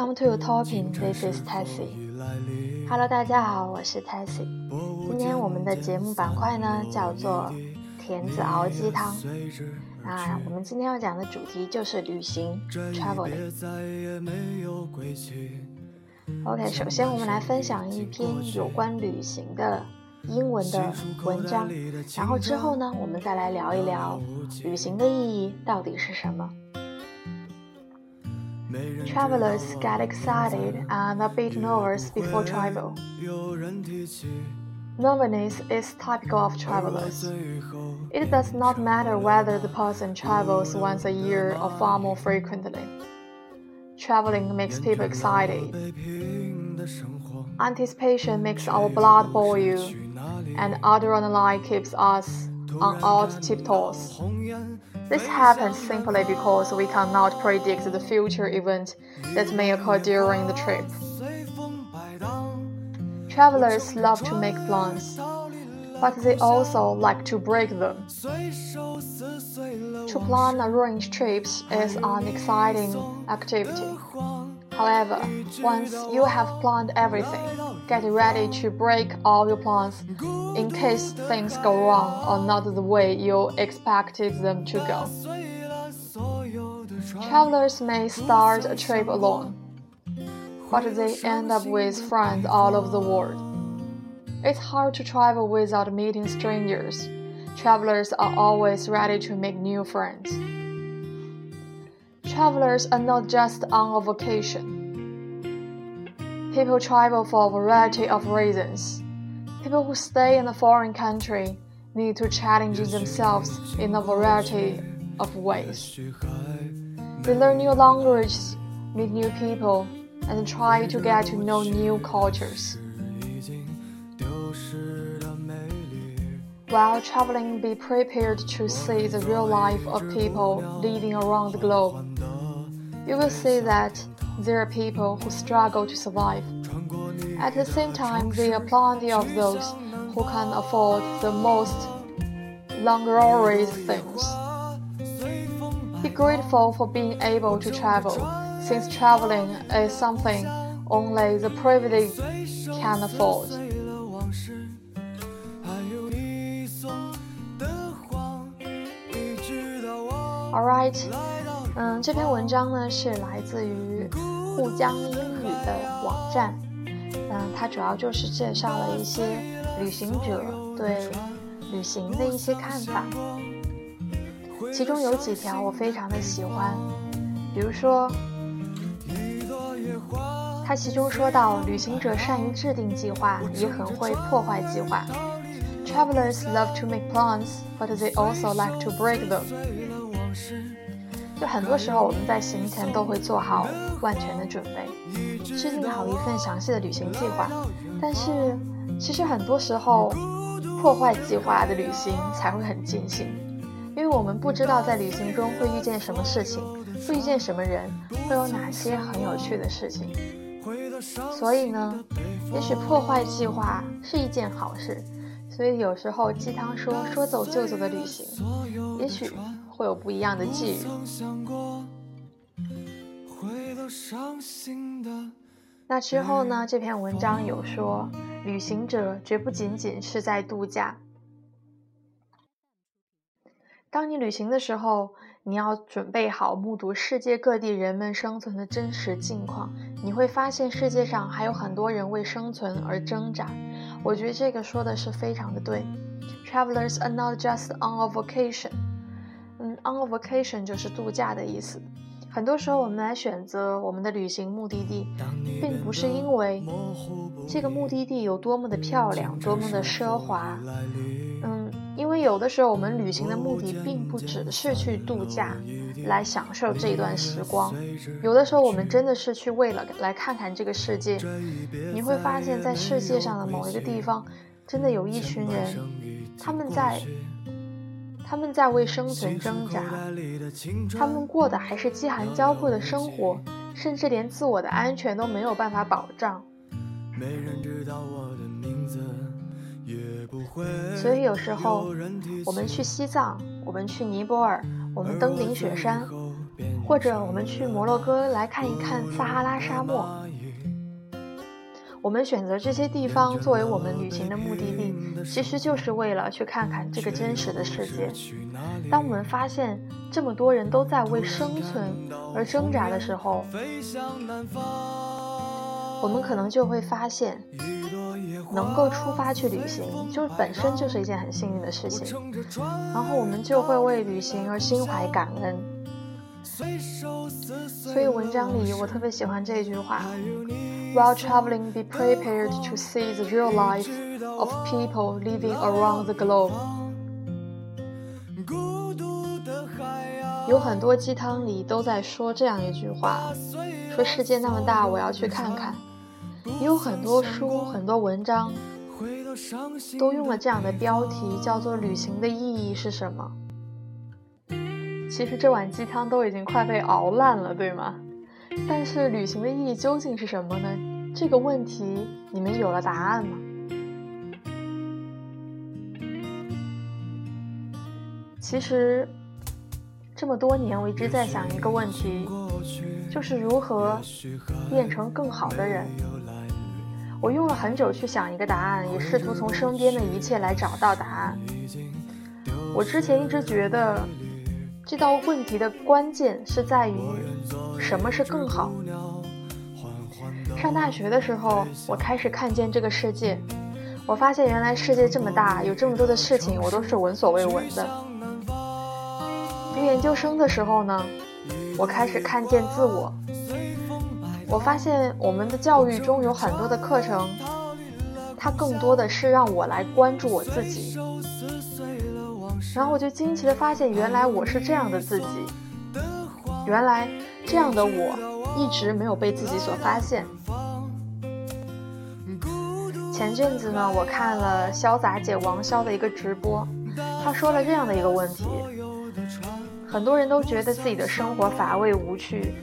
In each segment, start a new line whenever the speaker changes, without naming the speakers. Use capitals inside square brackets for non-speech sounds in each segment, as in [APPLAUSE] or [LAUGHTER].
Come to Talking. This is Tessie. Hello，大家好，我是 Tessie。今天我们的节目板块呢叫做甜子熬鸡汤。那我们今天要讲的主题就是旅行 （traveling）。OK，首先我们来分享一篇有关旅行的英文的文章，然后之后呢，我们再来聊一聊旅行的意义到底是什么。Travelers get excited and a bit nervous before travel. Nervousness is typical of travelers. It does not matter whether the person travels once a year or far more frequently. Traveling makes people excited. Anticipation makes our blood boil, and adrenaline keeps us on our tiptoes. This happens simply because we cannot predict the future event that may occur during the trip. Travelers love to make plans, but they also like to break them. To plan arranged trips is an exciting activity. However, once you have planned everything, get ready to break all your plans in case things go wrong or not the way you expected them to go. Travelers may start a trip alone, but they end up with friends all over the world. It's hard to travel without meeting strangers. Travelers are always ready to make new friends. Travelers are not just on a vacation. People travel for a variety of reasons. People who stay in a foreign country need to challenge themselves in a variety of ways. They learn new languages, meet new people, and try to get to know new cultures. While traveling, be prepared to see the real life of people living around the globe. You will see that there are people who struggle to survive. At the same time, there are plenty of those who can afford the most luxurious things. Be grateful for being able to travel, since traveling is something only the privileged can afford. Alright，嗯，这篇文章呢是来自于沪江英语的网站，嗯，它主要就是介绍了一些旅行者对旅行的一些看法，其中有几条我非常的喜欢，比如说，它其中说到，旅行者善于制定计划，也很会破坏计划。Travelers love to make plans, but they also like to break them. 就很多时候，我们在行前都会做好万全的准备，制定好一份详细的旅行计划。但是，其实很多时候，破坏计划的旅行才会很尽兴，因为我们不知道在旅行中会遇见什么事情，会遇见什么人，会有哪些很有趣的事情。所以呢，也许破坏计划是一件好事。所以有时候鸡汤说说走就走的旅行，也许会有不一样的际遇。那之后呢？这篇文章有说，旅行者绝不仅仅是在度假。当你旅行的时候，你要准备好目睹世界各地人们生存的真实境况。你会发现世界上还有很多人为生存而挣扎。我觉得这个说的是非常的对。Travelers are not just on a vacation。嗯，on a vacation 就是度假的意思。很多时候，我们来选择我们的旅行目的地，并不是因为这个目的地有多么的漂亮、多么的奢华。嗯，因为有的时候，我们旅行的目的并不只是去度假，来享受这一段时光。有的时候，我们真的是去为了来看看这个世界。你会发现在世界上的某一个地方，真的有一群人，他们在。他们在为生存挣扎，他们过的还是饥寒交迫的生活，甚至连自我的安全都没有办法保障。所以有时候，我们去西藏，我们去尼泊尔，我们登顶雪山，或者我们去摩洛哥来看一看撒哈拉沙漠。我们选择这些地方作为我们旅行的目的地，其实就是为了去看看这个真实的世界。当我们发现这么多人都在为生存而挣扎的时候，我们可能就会发现，能够出发去旅行，就本身就是一件很幸运的事情。然后我们就会为旅行而心怀感恩。所以文章里我特别喜欢这句话。While traveling, be prepared to see the real life of people living around the globe. 有很多鸡汤里都在说这样一句话，说世界那么大，我要去看看。也有很多书、很多文章都用了这样的标题，叫做“旅行的意义是什么”。其实这碗鸡汤都已经快被熬烂了，对吗？但是旅行的意义究竟是什么呢？这个问题你们有了答案吗？其实这么多年我一直在想一个问题，就是如何变成更好的人。我用了很久去想一个答案，也试图从身边的一切来找到答案。我之前一直觉得。这道问题的关键是在于什么是更好。上大学的时候，我开始看见这个世界，我发现原来世界这么大，有这么多的事情我都是闻所未闻的。读研究生的时候呢，我开始看见自我，我发现我们的教育中有很多的课程，它更多的是让我来关注我自己。然后我就惊奇的发现，原来我是这样的自己，原来这样的我一直没有被自己所发现。前阵子呢，我看了潇洒姐王潇的一个直播，她说了这样的一个问题：很多人都觉得自己的生活乏味无趣，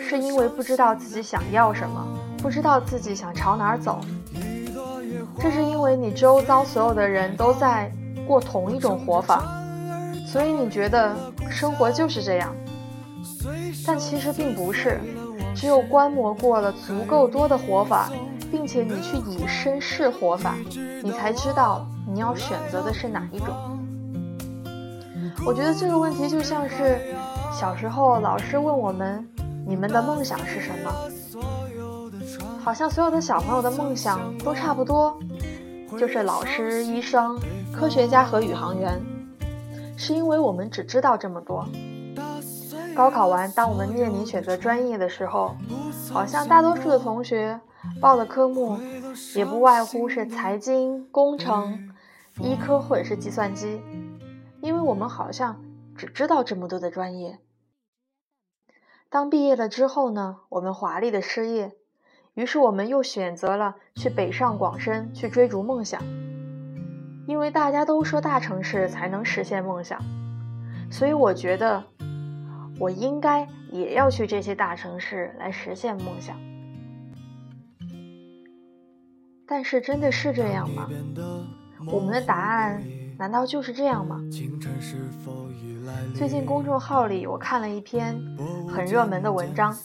是因为不知道自己想要什么，不知道自己想朝哪儿走。这是因为你周遭所有的人都在。过同一种活法，所以你觉得生活就是这样，但其实并不是。只有观摩过了足够多的活法，并且你去以身试活法，你才知道你要选择的是哪一种。我觉得这个问题就像是小时候老师问我们：“你们的梦想是什么？”好像所有的小朋友的梦想都差不多，就是老师、医生。科学家和宇航员，是因为我们只知道这么多。高考完，当我们面临选择专业的时候，好像大多数的同学报的科目也不外乎是财经、工程、医科或者是计算机，因为我们好像只知道这么多的专业。当毕业了之后呢，我们华丽的失业，于是我们又选择了去北上广深去追逐梦想。因为大家都说大城市才能实现梦想，所以我觉得我应该也要去这些大城市来实现梦想。但是真的是这样吗？我们的答案难道就是这样吗？最近公众号里我看了一篇很热门的文章，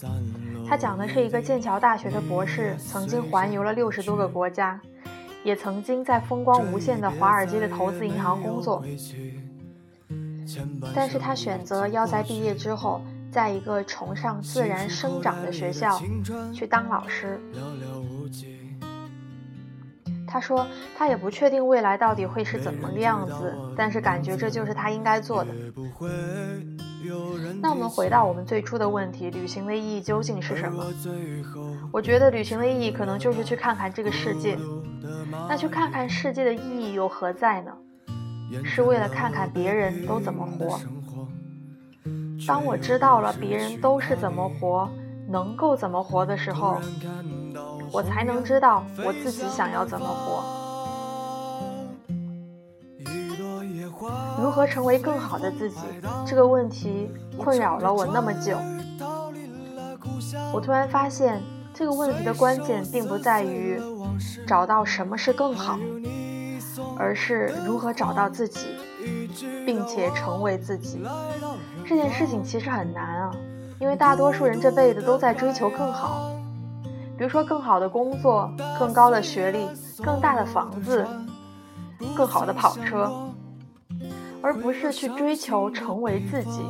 它讲的是一个剑桥大学的博士曾经环游了六十多个国家。也曾经在风光无限的华尔街的投资银行工作，但是他选择要在毕业之后，在一个崇尚自然生长的学校去当老师。他说他也不确定未来到底会是怎么个样子，但是感觉这就是他应该做的。那我们回到我们最初的问题：旅行的意义究竟是什么？我觉得旅行的意义可能就是去看看这个世界。那去看看世界的意义又何在呢？是为了看看别人都怎么活。当我知道了别人都是怎么活，能够怎么活的时候，我才能知道我自己想要怎么活。如何成为更好的自己？这个问题困扰了我那么久。我突然发现。这个问题的关键并不在于找到什么是更好，而是如何找到自己，并且成为自己。这件事情其实很难啊，因为大多数人这辈子都在追求更好，比如说更好的工作、更高的学历、更大的房子、更好的跑车，而不是去追求成为自己。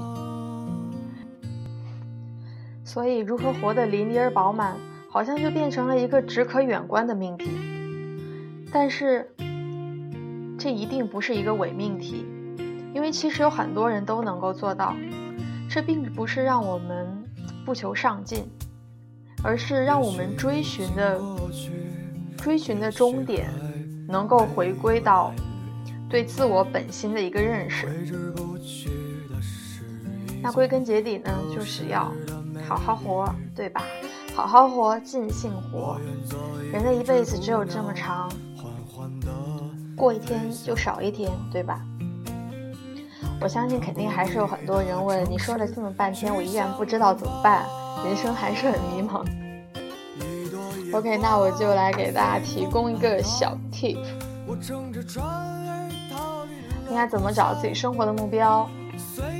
所以，如何活得淋漓而饱满，好像就变成了一个只可远观的命题。但是，这一定不是一个伪命题，因为其实有很多人都能够做到。这并不是让我们不求上进，而是让我们追寻的追寻的终点，能够回归到对自我本心的一个认识。那归根结底呢，就是要。好好活，对吧？好好活，尽兴活。人的一辈子只有这么长，过一天就少一天，对吧？我相信肯定还是有很多人问，你说了这么半天，我依然不知道怎么办，人生还是很迷茫。OK，那我就来给大家提供一个小 tip，应该怎么找自己生活的目标？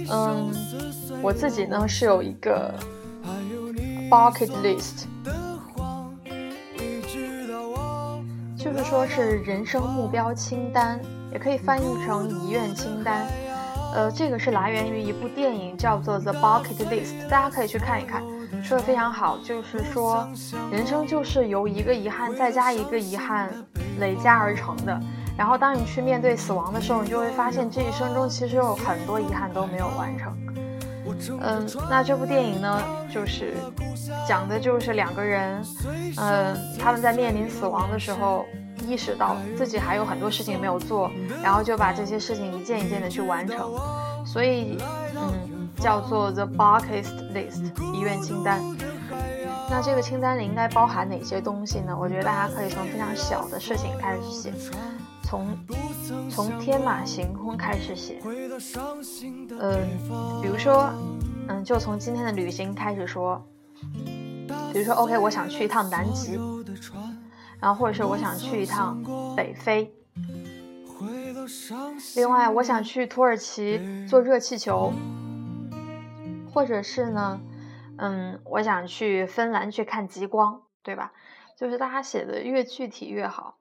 嗯，我自己呢是有一个。Bucket list，就是说是人生目标清单，也可以翻译成遗愿清单。呃，这个是来源于一部电影，叫做《The Bucket List》，大家可以去看一看，说的非常好。就是说，人生就是由一个遗憾再加一个遗憾累加而成的。然后，当你去面对死亡的时候，你就会发现这一生中其实有很多遗憾都没有完成。嗯，那这部电影呢，就是讲的就是两个人，嗯，他们在面临死亡的时候，意识到自己还有很多事情没有做，然后就把这些事情一件一件的去完成，所以，嗯，叫做 The Bucket List 遗愿清单。那这个清单里应该包含哪些东西呢？我觉得大家可以从非常小的事情开始写。从从天马行空开始写，嗯，比如说，嗯，就从今天的旅行开始说，比如说，OK，我想去一趟南极，然后或者是我想去一趟北非，另外我想去土耳其坐热气球，或者是呢，嗯，我想去芬兰去看极光，对吧？就是大家写的越具体越好。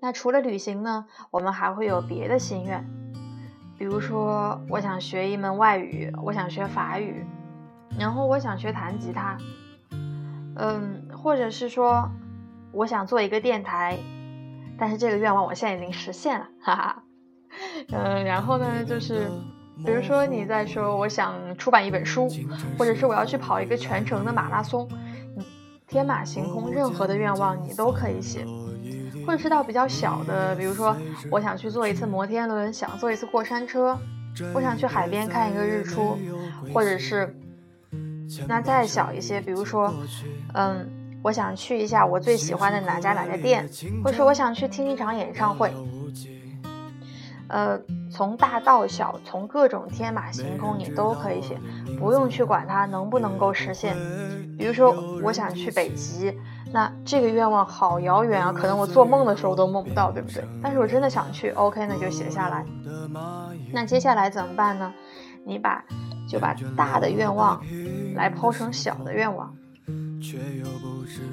那除了旅行呢，我们还会有别的心愿，比如说我想学一门外语，我想学法语，然后我想学弹吉他，嗯，或者是说我想做一个电台，但是这个愿望我现在已经实现了，哈哈，嗯，然后呢，就是比如说你在说我想出版一本书，或者是我要去跑一个全程的马拉松，天马行空，任何的愿望你都可以写。或者是到比较小的，比如说我想去坐一次摩天轮，想坐一次过山车，我想去海边看一个日出，或者是那再小一些，比如说，嗯，我想去一下我最喜欢的哪家哪家店，或是我想去听一场演唱会。呃，从大到小，从各种天马行空，你都可以写，不用去管它能不能够实现。比如说，我想去北极。那这个愿望好遥远啊，可能我做梦的时候都梦不到，对不对？但是我真的想去，OK，那就写下来。那接下来怎么办呢？你把就把大的愿望来抛成小的愿望。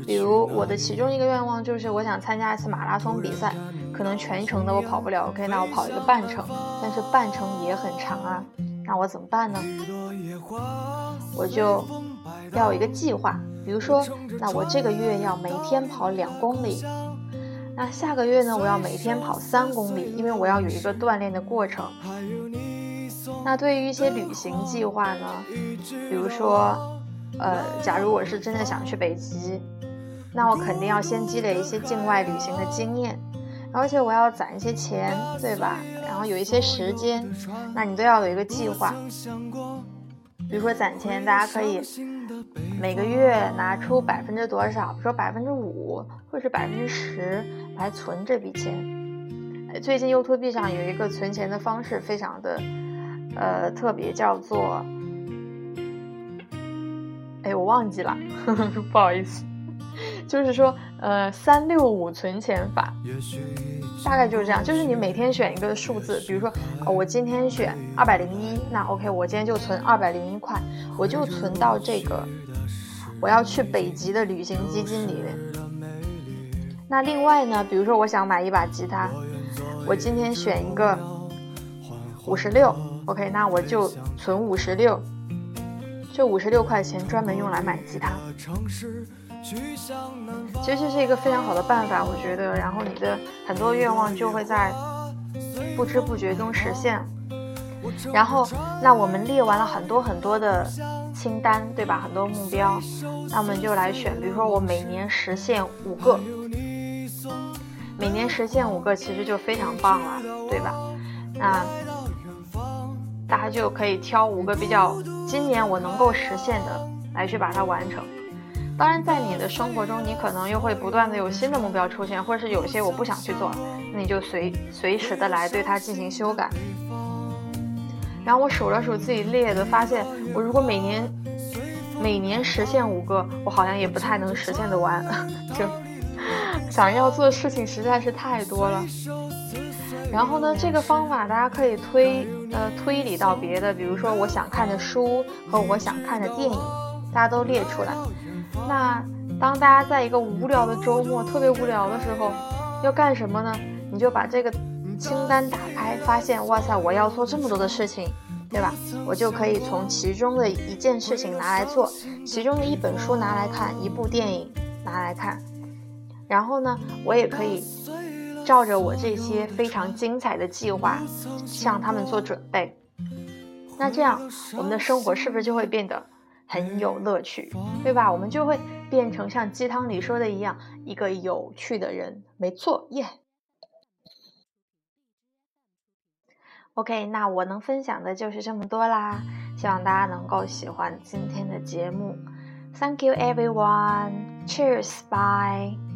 比如我的其中一个愿望就是我想参加一次马拉松比赛，可能全程的我跑不了，OK，那我跑一个半程，但是半程也很长啊，那我怎么办呢？我就要有一个计划。比如说，那我这个月要每天跑两公里，那下个月呢，我要每天跑三公里，因为我要有一个锻炼的过程。那对于一些旅行计划呢，比如说，呃，假如我是真的想去北极，那我肯定要先积累一些境外旅行的经验，而且我要攒一些钱，对吧？然后有一些时间，那你都要有一个计划。比如说攒钱，大家可以每个月拿出百分之多少，比如说百分之五或者是百分之十来存这笔钱。最近 YouTube 上有一个存钱的方式，非常的呃特别，叫做哎我忘记了，呵 [LAUGHS] 呵不好意思，就是说，呃，三六五存钱法，大概就是这样。就是你每天选一个数字，比如说，我今天选二百零一，那 OK，我今天就存二百零一块，我就存到这个我要去北极的旅行基金里面。那另外呢，比如说我想买一把吉他，我今天选一个五十六，OK，那我就存五十六。这五十六块钱专门用来买吉他，其实这是一个非常好的办法，我觉得。然后你的很多愿望就会在不知不觉中实现。然后，那我们列完了很多很多的清单，对吧？很多目标，那我们就来选。比如说，我每年实现五个，每年实现五个，其实就非常棒了，对吧？那。大家就可以挑五个比较今年我能够实现的来去把它完成。当然，在你的生活中，你可能又会不断的有新的目标出现，或者是有些我不想去做，那你就随随时的来对它进行修改。然后我数了数自己列的，发现我如果每年每年实现五个，我好像也不太能实现的完，[LAUGHS] 就想要做的事情实在是太多了。然后呢，这个方法大家可以推呃推理到别的，比如说我想看的书和我想看的电影，大家都列出来。那当大家在一个无聊的周末特别无聊的时候，要干什么呢？你就把这个清单打开，发现哇塞，我要做这么多的事情，对吧？我就可以从其中的一件事情拿来做，其中的一本书拿来看，一部电影拿来看，然后呢，我也可以。照着我这些非常精彩的计划向他们做准备，那这样我们的生活是不是就会变得很有乐趣，对吧？我们就会变成像鸡汤里说的一样，一个有趣的人。没错，耶。OK，那我能分享的就是这么多啦，希望大家能够喜欢今天的节目。Thank you, everyone. Cheers. Bye.